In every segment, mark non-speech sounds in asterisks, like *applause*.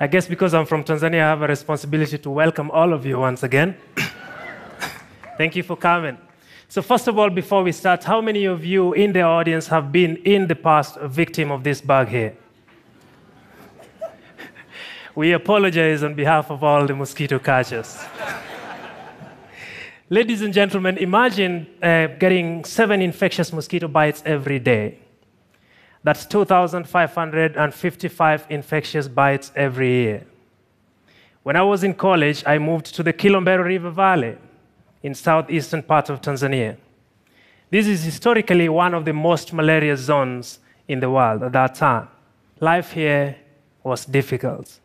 I guess because I'm from Tanzania, I have a responsibility to welcome all of you once again. *coughs* Thank you for coming. So, first of all, before we start, how many of you in the audience have been in the past a victim of this bug here? *laughs* we apologize on behalf of all the mosquito catchers. *laughs* Ladies and gentlemen, imagine uh, getting seven infectious mosquito bites every day. That's 2,555 infectious bites every year. When I was in college, I moved to the Kilombero River Valley in southeastern part of Tanzania. This is historically one of the most malaria zones in the world at that time. Life here was difficult.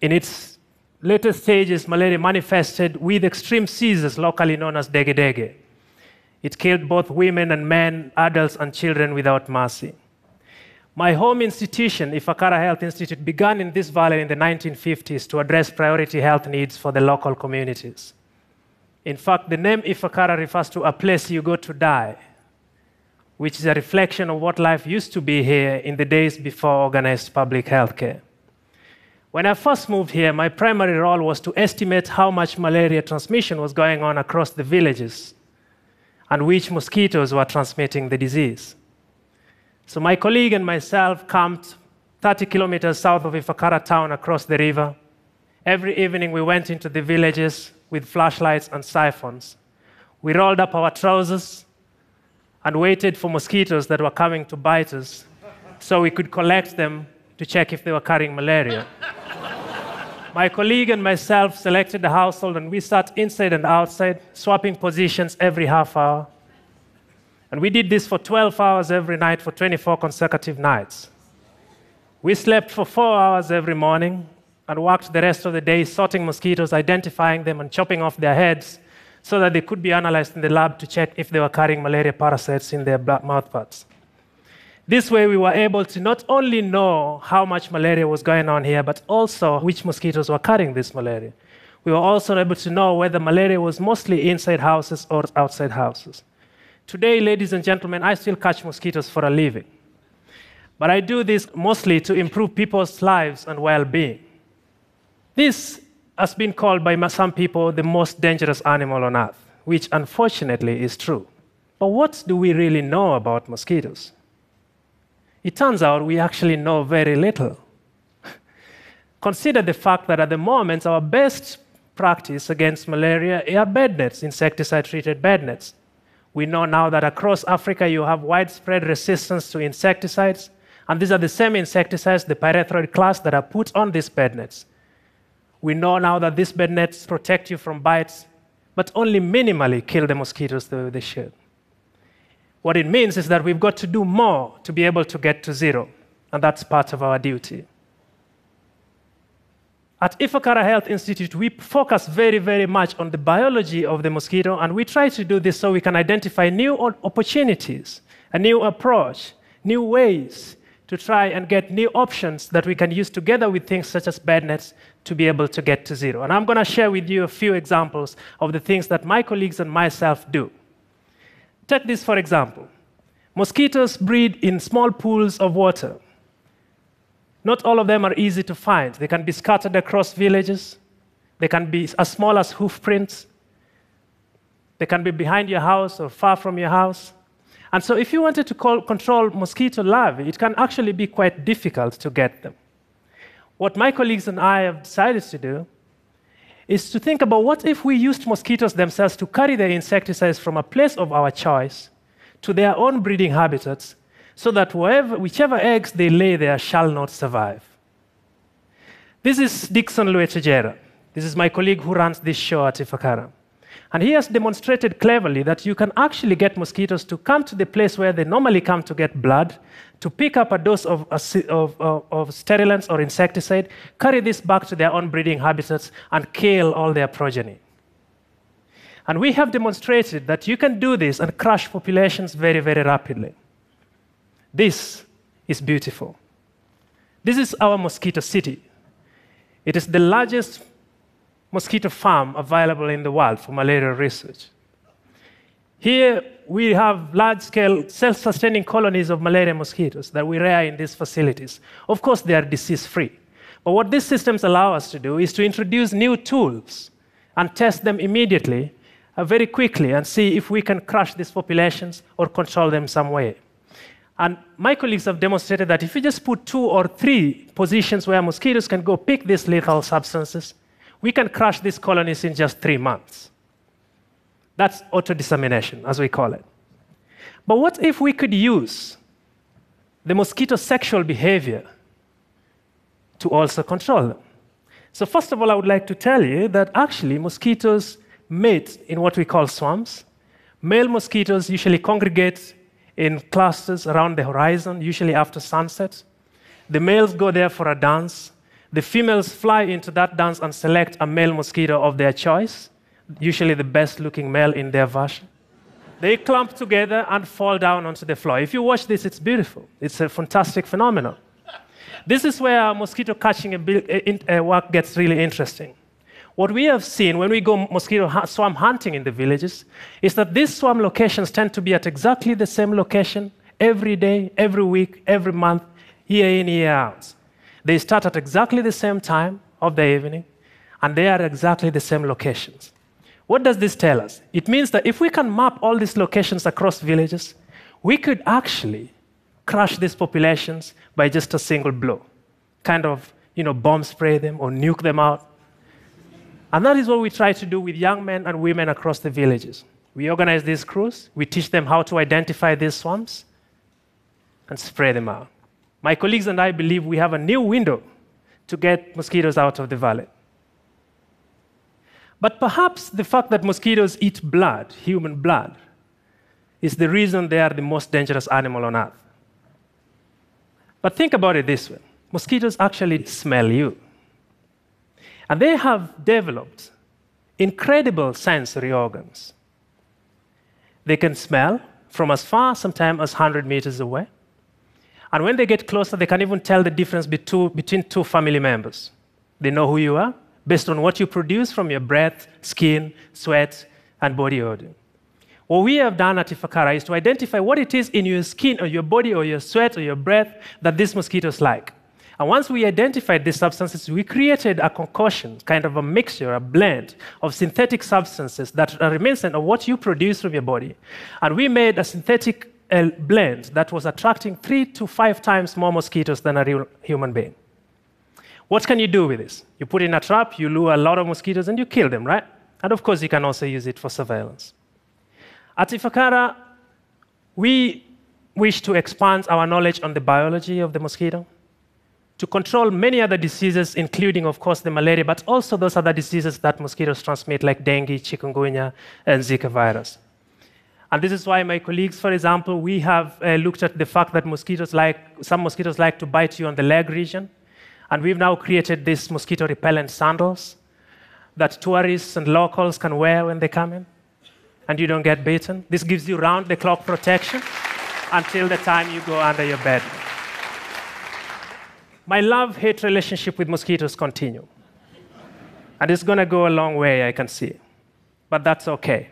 In its later stages, malaria manifested with extreme seizures locally known as dege dege. It killed both women and men, adults and children without mercy. My home institution, Ifakara Health Institute, began in this valley in the 1950s to address priority health needs for the local communities. In fact, the name Ifakara refers to a place you go to die, which is a reflection of what life used to be here in the days before organized public health care. When I first moved here, my primary role was to estimate how much malaria transmission was going on across the villages and which mosquitoes were transmitting the disease. So my colleague and myself camped 30 kilometers south of Ifakara town across the river. Every evening we went into the villages with flashlights and siphons. We rolled up our trousers and waited for mosquitoes that were coming to bite us so we could collect them to check if they were carrying malaria. My colleague and myself selected the household, and we sat inside and outside, swapping positions every half hour. And we did this for 12 hours every night for 24 consecutive nights. We slept for four hours every morning and worked the rest of the day sorting mosquitoes, identifying them, and chopping off their heads so that they could be analyzed in the lab to check if they were carrying malaria parasites in their mouthparts. This way, we were able to not only know how much malaria was going on here, but also which mosquitoes were carrying this malaria. We were also able to know whether malaria was mostly inside houses or outside houses. Today, ladies and gentlemen, I still catch mosquitoes for a living. But I do this mostly to improve people's lives and well being. This has been called by some people the most dangerous animal on earth, which unfortunately is true. But what do we really know about mosquitoes? It turns out we actually know very little. *laughs* Consider the fact that at the moment, our best practice against malaria are bed nets, insecticide treated bed nets. We know now that across Africa you have widespread resistance to insecticides, and these are the same insecticides, the pyrethroid class, that are put on these bed nets. We know now that these bed nets protect you from bites, but only minimally kill the mosquitoes the way they should. What it means is that we've got to do more to be able to get to zero, and that's part of our duty. At Ifakara Health Institute, we focus very, very much on the biology of the mosquito, and we try to do this so we can identify new opportunities, a new approach, new ways to try and get new options that we can use together with things such as bed nets to be able to get to zero. And I'm going to share with you a few examples of the things that my colleagues and myself do. Take this for example mosquitoes breed in small pools of water. Not all of them are easy to find. They can be scattered across villages, they can be as small as hoof prints, they can be behind your house or far from your house. And so, if you wanted to call, control mosquito larvae, it can actually be quite difficult to get them. What my colleagues and I have decided to do is to think about what if we used mosquitoes themselves to carry their insecticides from a place of our choice to their own breeding habitats so that wherever, whichever eggs they lay there shall not survive. This is Dickson Lwetoijera. This is my colleague who runs this show at Ifakara. And he has demonstrated cleverly that you can actually get mosquitoes to come to the place where they normally come to get blood, to pick up a dose of, of, of, of sterilants or insecticide, carry this back to their own breeding habitats, and kill all their progeny. And we have demonstrated that you can do this and crush populations very, very rapidly. This is beautiful. This is our mosquito city. It is the largest mosquito farm available in the world for malaria research. Here we have large scale self sustaining colonies of malaria mosquitoes that we rear in these facilities. Of course, they are disease free. But what these systems allow us to do is to introduce new tools and test them immediately, uh, very quickly, and see if we can crush these populations or control them some way. And my colleagues have demonstrated that if you just put two or three positions where mosquitoes can go pick these lethal substances, we can crush these colonies in just three months. That's auto dissemination, as we call it. But what if we could use the mosquito sexual behavior to also control them? So, first of all, I would like to tell you that actually mosquitoes mate in what we call swarms. Male mosquitoes usually congregate in clusters around the horizon, usually after sunset. The males go there for a dance. The females fly into that dance and select a male mosquito of their choice, usually the best looking male in their version. They clump together and fall down onto the floor. If you watch this, it's beautiful. It's a fantastic phenomenon. This is where mosquito catching eh, eh, work gets really interesting. What we have seen when we go mosquito swarm hunting in the villages is that these swarm locations tend to be at exactly the same location every day, every week, every month, year in, year out. They start at exactly the same time of the evening, and they are exactly the same locations. What does this tell us? It means that if we can map all these locations across villages, we could actually crush these populations by just a single blow. Kind of, you know, bomb spray them or nuke them out and that is what we try to do with young men and women across the villages. We organize these crews, we teach them how to identify these swarms and spray them out. My colleagues and I believe we have a new window to get mosquitoes out of the valley. But perhaps the fact that mosquitoes eat blood, human blood, is the reason they are the most dangerous animal on earth. But think about it this way mosquitoes actually smell you. And they have developed incredible sensory organs. They can smell from as far, sometimes as 100 meters away. And when they get closer, they can even tell the difference between two family members. They know who you are based on what you produce from your breath, skin, sweat, and body odor. What we have done at Ifakara is to identify what it is in your skin or your body or your sweat or your breath that these mosquitoes like. And once we identified these substances, we created a concoction, kind of a mixture, a blend of synthetic substances that are reminiscent of what you produce from your body. And we made a synthetic uh, blend that was attracting three to five times more mosquitoes than a real human being. What can you do with this? You put in a trap, you lure a lot of mosquitoes, and you kill them, right? And of course, you can also use it for surveillance. At Ifakara, we wish to expand our knowledge on the biology of the mosquito to control many other diseases, including, of course, the malaria, but also those other diseases that mosquitoes transmit, like dengue, chikungunya, and Zika virus. And this is why my colleagues, for example, we have uh, looked at the fact that mosquitoes like, some mosquitoes like to bite you on the leg region. And we've now created these mosquito repellent sandals that tourists and locals can wear when they come in. And you don't get bitten. This gives you round the clock protection until the time you go under your bed my love hate relationship with mosquitoes continue. and it's going to go a long way, I can see. But that's okay.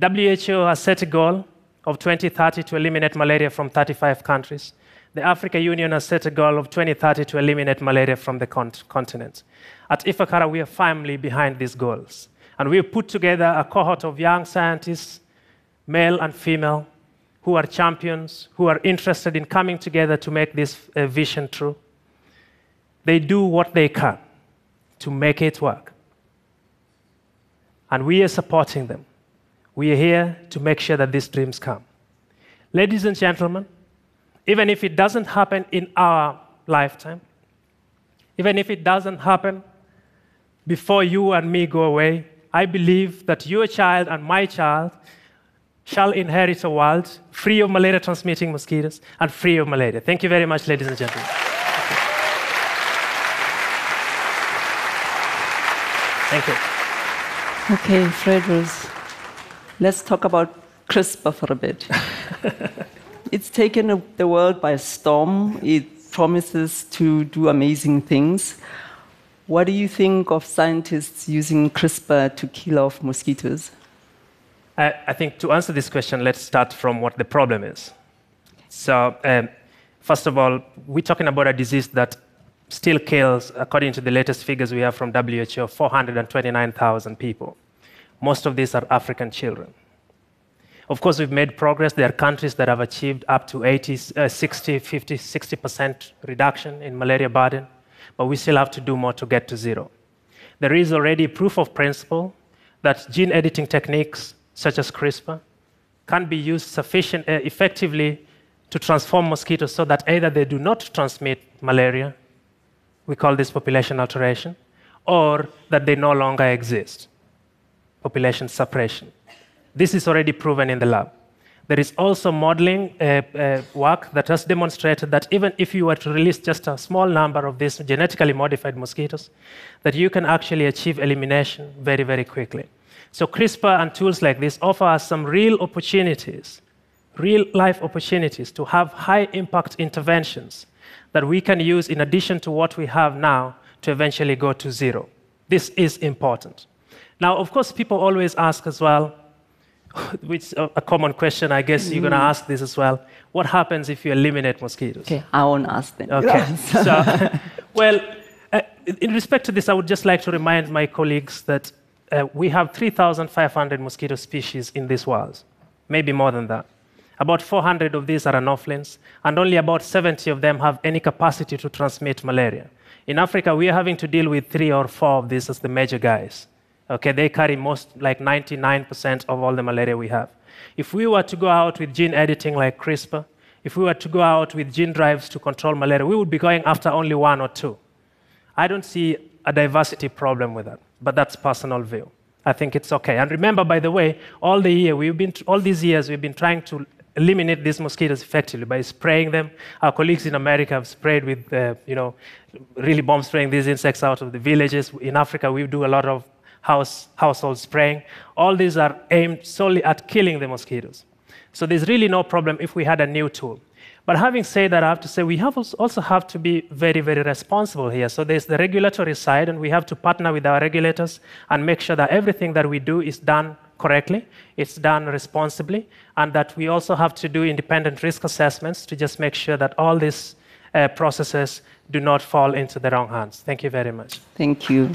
WHO has set a goal of 2030 to eliminate malaria from 35 countries. The Africa Union has set a goal of 2030 to eliminate malaria from the continent. At Ifakara, we are firmly behind these goals. And we have put together a cohort of young scientists, male and female, who are champions, who are interested in coming together to make this uh, vision true. They do what they can to make it work. And we are supporting them. We are here to make sure that these dreams come. Ladies and gentlemen, even if it doesn't happen in our lifetime, even if it doesn't happen before you and me go away, I believe that your child and my child shall inherit a world free of malaria transmitting mosquitoes and free of malaria. Thank you very much, ladies and gentlemen. Thank you. Okay, Fredros, let's talk about CRISPR for a bit. *laughs* it's taken the world by storm. It promises to do amazing things. What do you think of scientists using CRISPR to kill off mosquitoes? I, I think to answer this question, let's start from what the problem is. So, um, first of all, we're talking about a disease that still kills, according to the latest figures we have from WHO, 429,000 people. Most of these are African children. Of course, we've made progress. There are countries that have achieved up to 80, uh, 60, 50, 60% reduction in malaria burden, but we still have to do more to get to zero. There is already proof of principle that gene editing techniques such as CRISPR can be used sufficient, uh, effectively to transform mosquitoes so that either they do not transmit malaria, we call this population alteration, or that they no longer exist, population suppression. This is already proven in the lab. There is also modeling uh, uh, work that has demonstrated that even if you were to release just a small number of these genetically modified mosquitoes, that you can actually achieve elimination very, very quickly. So CRISPR and tools like this offer us some real opportunities, real life opportunities to have high impact interventions that we can use in addition to what we have now to eventually go to zero. This is important. Now, of course, people always ask as well, *laughs* which is a common question, I guess you're going to ask this as well. What happens if you eliminate mosquitoes? Okay, I won't ask them. Okay. *laughs* so, *laughs* well, uh, in respect to this, I would just like to remind my colleagues that uh, we have 3,500 mosquito species in this world, maybe more than that. About 400 of these are anophelines, and only about 70 of them have any capacity to transmit malaria. In Africa, we are having to deal with three or four of these as the major guys. Okay, they carry most, like 99% of all the malaria we have. If we were to go out with gene editing like CRISPR, if we were to go out with gene drives to control malaria, we would be going after only one or two. I don't see a diversity problem with that, but that's personal view. I think it's okay. And remember, by the way, all the year we've been, all these years we've been trying to eliminate these mosquitoes effectively by spraying them. Our colleagues in America have sprayed with, uh, you know, really bomb spraying these insects out of the villages. In Africa, we do a lot of house, household spraying. All these are aimed solely at killing the mosquitoes. So there's really no problem if we had a new tool. But having said that, I have to say we have also have to be very, very responsible here. So there's the regulatory side, and we have to partner with our regulators and make sure that everything that we do is done correctly, it's done responsibly, and that we also have to do independent risk assessments to just make sure that all these uh, processes do not fall into the wrong hands. Thank you very much. Thank you.